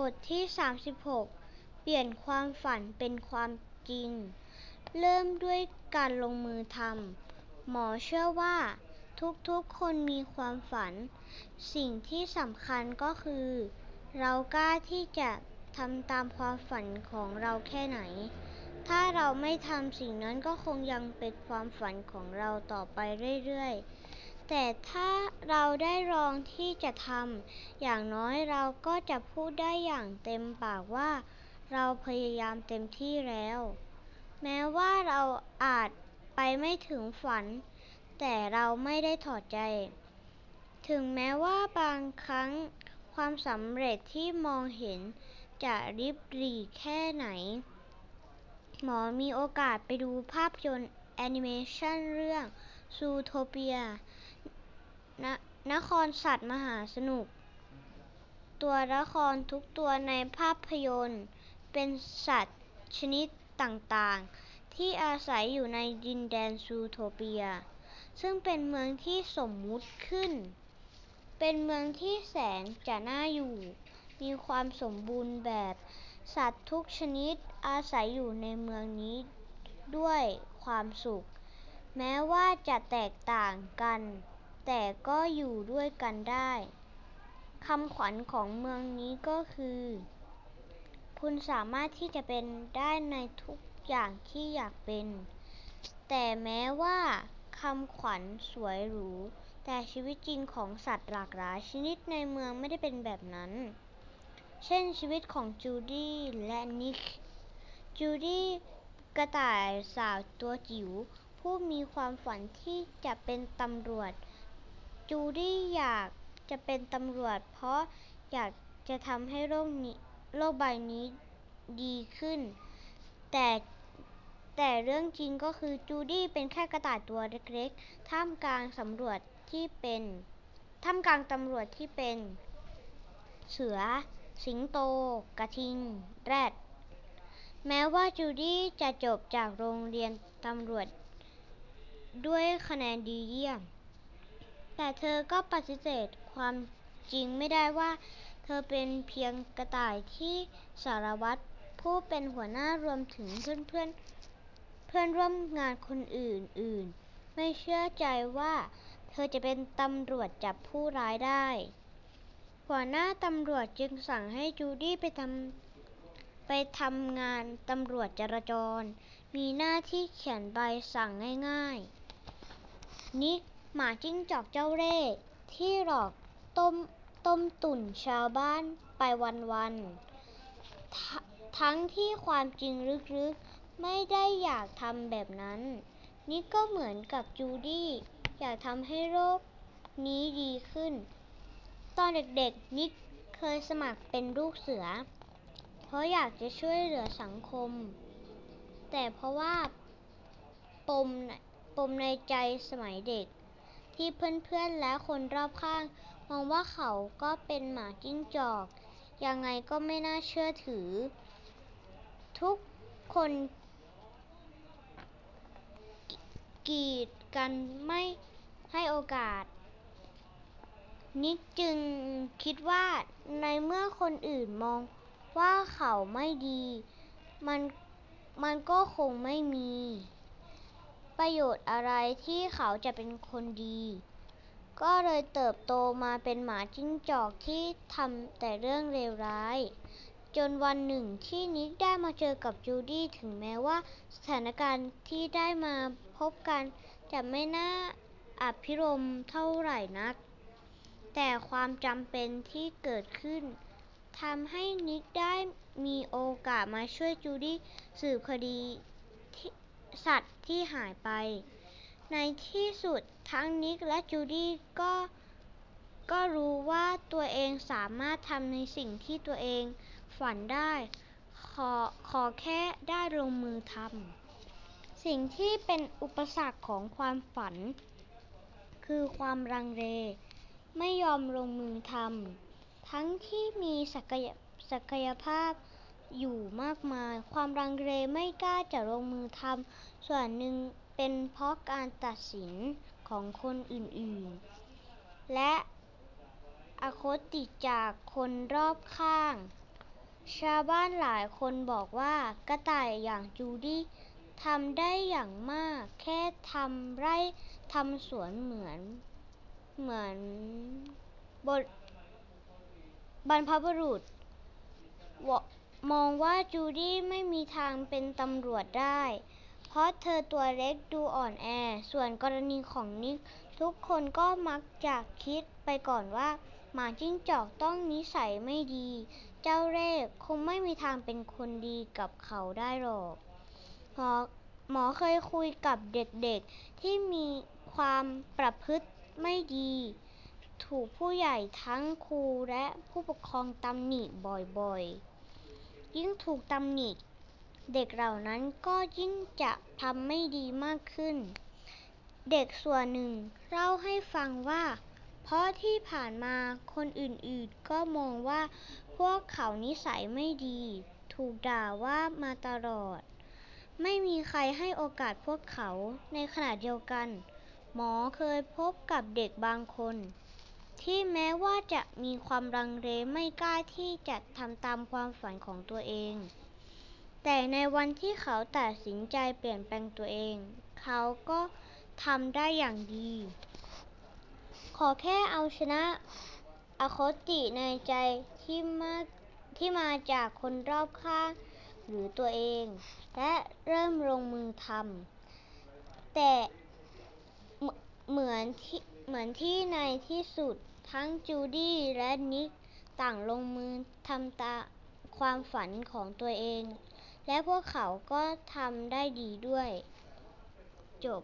บทที่ 36 เปลี่ยนความฝันเป็นความจริง เริ่มด้วยการลงมือทำ หมอเชื่อว่าทุกๆคนมีความฝัน สิ่งที่สำคัญก็คือ เรากล้าที่จะทำตามความฝันของเราแค่ไหน ถ้าเราไม่ทำสิ่งนั้นก็คงยังเป็นความฝันของเราต่อไปเรื่อยๆ แต่ถ้าเราได้ลองที่จะทำ อย่างน้อยเราก็จะพูดได้อย่างเต็มปากว่า เราพยายามเต็มที่แล้ว แม้ว่าเราอาจไปไม่ถึงฝัน แต่เราไม่ได้ท้อใจ ถึงแม้ว่าบางครั้งความสำเร็จที่มองเห็นจะริบหรี่แค่ไหน หมอมีโอกาสไปดูภาพยนตร์แอนิเมชันเรื่อง ซูโทเปียนครสัตว์มหาสนุก ตัวละครทุกตัวในภาพยนตร์ เป็นสัตว์ชนิดต่างๆ ที่อาศัยอยู่ในดินแดนซูโทเปีย ซึ่งเป็นเมืองที่สมมุติขึ้น เป็นเมืองที่แสนจะน่าอยู่ มีความสมบูรณ์แบบ สัตว์ทุกชนิดอาศัยอยู่ในเมืองนี้ด้วยความสุข แม้ว่าจะแตกต่างกัน แต่ก็อยู่ด้วยกันได้คำขวัญของเมืองนี้ก็คือ คุณสามารถที่จะเป็นได้ในทุกอย่างที่อยากเป็น แต่แม้ว่าคำขวัญสวยหรู แต่ชีวิตจริงของสัตว์หลากหลายชนิดในเมืองไม่ได้เป็นแบบนั้น เช่นชีวิตของจูดี้และนิก จูดี้กระต่ายสาวตัวจิ๋ว ผู้มีความฝันที่จะเป็นตำรวจ จูดี้อยากจะเป็นตำรวจ เพราะอยากจะทำให้โลกนี้โลกใบนี้ดีขึ้น แต่แต่เรื่องจริงก็คือจูดี้เป็นแค่กระต่ายตัวเล็กๆ ท่ามกลางตำรวจที่เป็น ท่ามกลางตำรวจที่เป็น เสือ สิงโต กระทิง แรด แม้ว่าจูดี้จะจบจากโรงเรียนตำรวจ ด้วยคะแนนดีเยี่ยม แต่เธอก็ปฏิเสธความจริงไม่ได้ว่า เธอเป็นเพียงกระต่ายที่สารวัตรผู้เป็นหัวหน้ารวมถึงเพื่อนเพื่อนเพื่อนร่วมงานคนอื่นๆไม่เชื่อใจว่า เธอจะเป็นตำรวจจับผู้ร้ายได้ หัวหน้าตำรวจจึงสั่งให้จูดี้ไปทำไปทำงานตำรวจจราจร มีหน้าที่เขียนใบสั่งง่ายๆ นิกหมาจิ้งจอกเจ้าเล่ห์ที่หลอกต้มต้มตุ๋นชาวบ้านไปวันๆทั้งที่ความจริงลึกๆ ไม่ได้อยากทำแบบนั้นนิกก็เหมือนกับจูดี้อยากทำให้โลกนี้ดีขึ้น ตอนเด็กๆ นิกเคยสมัครเป็นลูกเสือ เพราะอยากจะช่วยเหลือสังคม แต่เพราะว่าปม ปมในใจสมัยเด็ก ที่เพื่อนๆและคนรอบข้าง มองว่าเขาก็เป็นหมาจิ้งจอก ยังไงก็ไม่น่าเชื่อถือ ทุกคนกีดกันไม่ให้โอกาส นิกจึงคิดว่าในเมื่อคนอื่นมองว่าเขาไม่ดี มันมันก็คงไม่มี ประโยชน์อะไรที่เขาจะเป็นคนดี ก็เลยเติบโตมาเป็นหมาจิ้งจอกที่ทำแต่เรื่องเลวร้าย จนวันหนึ่งที่นิกได้มาเจอกับจูดี้ถึงแม้ว่าสถานการณ์ที่ได้มาพบกันจะไม่น่าอภิรมย์เท่าไหร่นัก แต่ความจำเป็นที่เกิดขึ้นทำให้นิกได้มีโอกาสมาช่วยจูดี้สืบคดี สัตว์ที่หายไป ในที่สุดทั้งนิกและจูดี้ก็ก็รู้ว่าตัวเองสามารถทำในสิ่งที่ตัวเองฝันได้ ขอขอแค่ได้ลงมือทำ สิ่งที่เป็นอุปสรรคของความฝัน คือความลังเลไม่ยอมลงมือทำ ทั้งที่มีศักยศักยภาพ อยู่มากมาย ความลังเลไม่กล้าจะลงมือทำส่วนหนึ่งเป็นเพราะการตัดสินของคนอื่นๆ และอคติจากคนรอบข้าง ชาวบ้านหลายคนบอกว่ากระต่ายอย่างจูดี้ทำได้อย่างมาก แค่ทำไร่ทำสวนเหมือน เหมือนบรรพบุรุษ มองว่าจูดี้ไม่มีทางเป็นตำรวจได้ เพราะเธอตัวเล็กดูอ่อนแอ ส่วนกรณีของนิก ทุกคนก็มักจะคิดไปก่อนว่า หมาจิ้งจอกต้องนิสัยไม่ดี เจ้าเล่ห์คงไม่มีทางเป็นคนดีกับเขาได้หรอกหมอเคยคุยกับเด็กๆ ที่มีความประพฤติไม่ดี ถูกผู้ใหญ่ทั้งครูและผู้ปกครองตำหนิบ่อยๆ ยิ่งถูกตำหนิเด็กเหล่านั้นก็ยิ่งจะทำไม่ดีมากขึ้น เด็กส่วนหนึ่งเล่าให้ฟังว่า เพราะที่ผ่านมาคนอื่นๆก็มองว่าพวกเขานิสัยไม่ดี ถูกด่าว่ามาตลอด ไม่มีใครให้โอกาสพวกเขาในขณะเดียวกัน หมอเคยพบกับเด็กบางคน ที่แม้ว่าจะมีความลังเลไม่กล้าที่จะทำตามความฝันของตัวเอง แต่ในวันที่เขาตัดสินใจเปลี่ยนแปลงตัวเอง เขาก็ทำได้อย่างดี ขอแค่เอาชนะอคติในใจที่มาจากคนรอบข้างหรือตัวเอง และเริ่มลงมือทำแต่เหมือนที่ เหมือนที่ในที่สุดทั้งจูดี้และนิกต่างลงมือทำตามความฝันของตัวเอง และพวกเขาก็ทำได้ดีด้วย